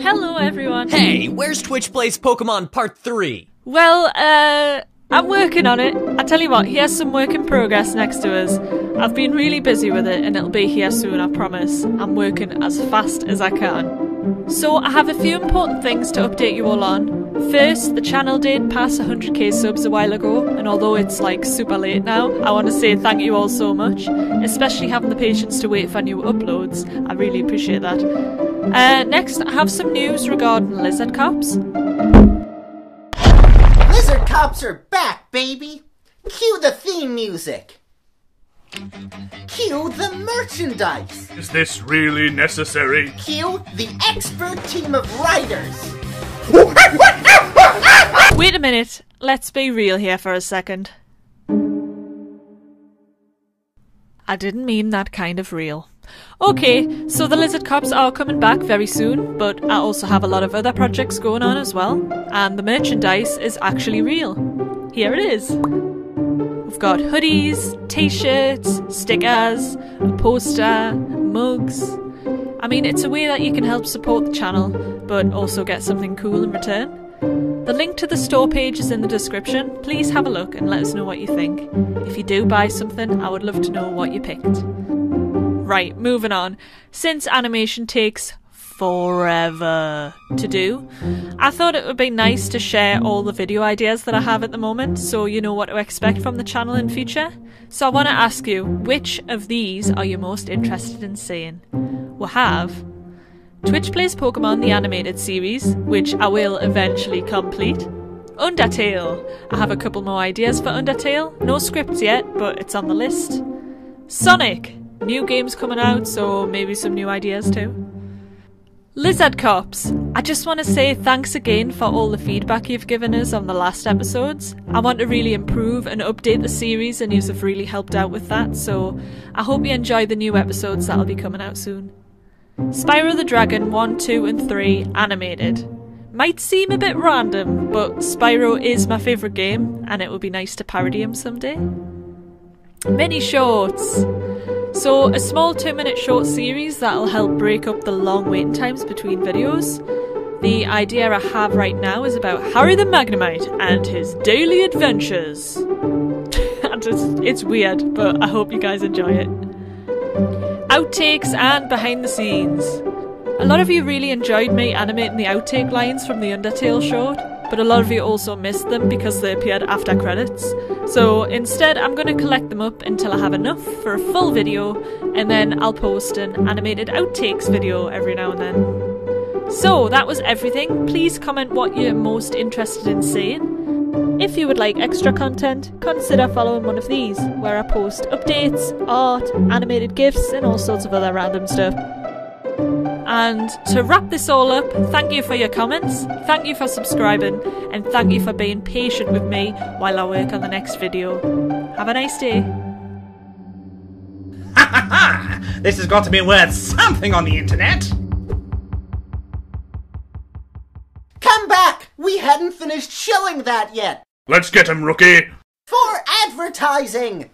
Hello, everyone. Hey, where's Twitch Plays Pokemon Part 3? Well, uh, I'm working on it. I tell you what, here's some work in progress next to us. I've been really busy with it and it'll be here soon, I promise. I'm working as fast as I can. So, I have a few important things to update you all on. First, the channel did pass 100k subs a while ago, and although it's like super late now, I want to say thank you all so much, especially having the patience to wait for new uploads. I really appreciate that. Uh, next, I have some news regarding lizard cops. Lizard cops are back, baby! Cue the theme music! Cue the merchandise! Is this really necessary? Cue the expert team of writers! Wait a minute, let's be real here for a second. I didn't mean that kind of real. Okay, so the Lizard Cops are coming back very soon, but I also have a lot of other projects going on as well, and the merchandise is actually real. Here it is. We've got hoodies, t shirts, stickers, a poster, mugs. I mean, it's a way that you can help support the channel, but also get something cool in return. The link to the store page is in the description. Please have a look and let us know what you think. If you do buy something, I would love to know what you picked. Right, moving on. Since animation takes forever to do, I thought it would be nice to share all the video ideas that I have at the moment so you know what to expect from the channel in future. So I want to ask you, which of these are you most interested in seeing? We'll have Twitch Plays Pokemon the Animated Series, which I will eventually complete. Undertale. I have a couple more ideas for Undertale. No scripts yet, but it's on the list. Sonic. New games coming out, so maybe some new ideas too. Lizard Cops. I just want to say thanks again for all the feedback you've given us on the last episodes. I want to really improve and update the series, and you have really helped out with that, so I hope you enjoy the new episodes that'll be coming out soon. Spyro the Dragon 1, 2, and 3 animated. Might seem a bit random, but Spyro is my favourite game, and it would be nice to parody him someday. Mini shorts. So, a small two minute short series that'll help break up the long waiting times between videos. The idea I have right now is about Harry the Magnemite and his daily adventures. and it's, it's weird, but I hope you guys enjoy it. Outtakes and behind the scenes. A lot of you really enjoyed me animating the outtake lines from the Undertale short, but a lot of you also missed them because they appeared after credits. So instead, I'm going to collect them up until I have enough for a full video, and then I'll post an animated outtakes video every now and then. So that was everything. Please comment what you're most interested in seeing. If you would like extra content, consider following one of these, where I post updates, art, animated GIFs, and all sorts of other random stuff. And to wrap this all up, thank you for your comments, thank you for subscribing, and thank you for being patient with me while I work on the next video. Have a nice day. Ha ha ha! This has got to be worth something on the internet! Come back! We hadn't finished showing that yet! Let's get him, rookie! For advertising!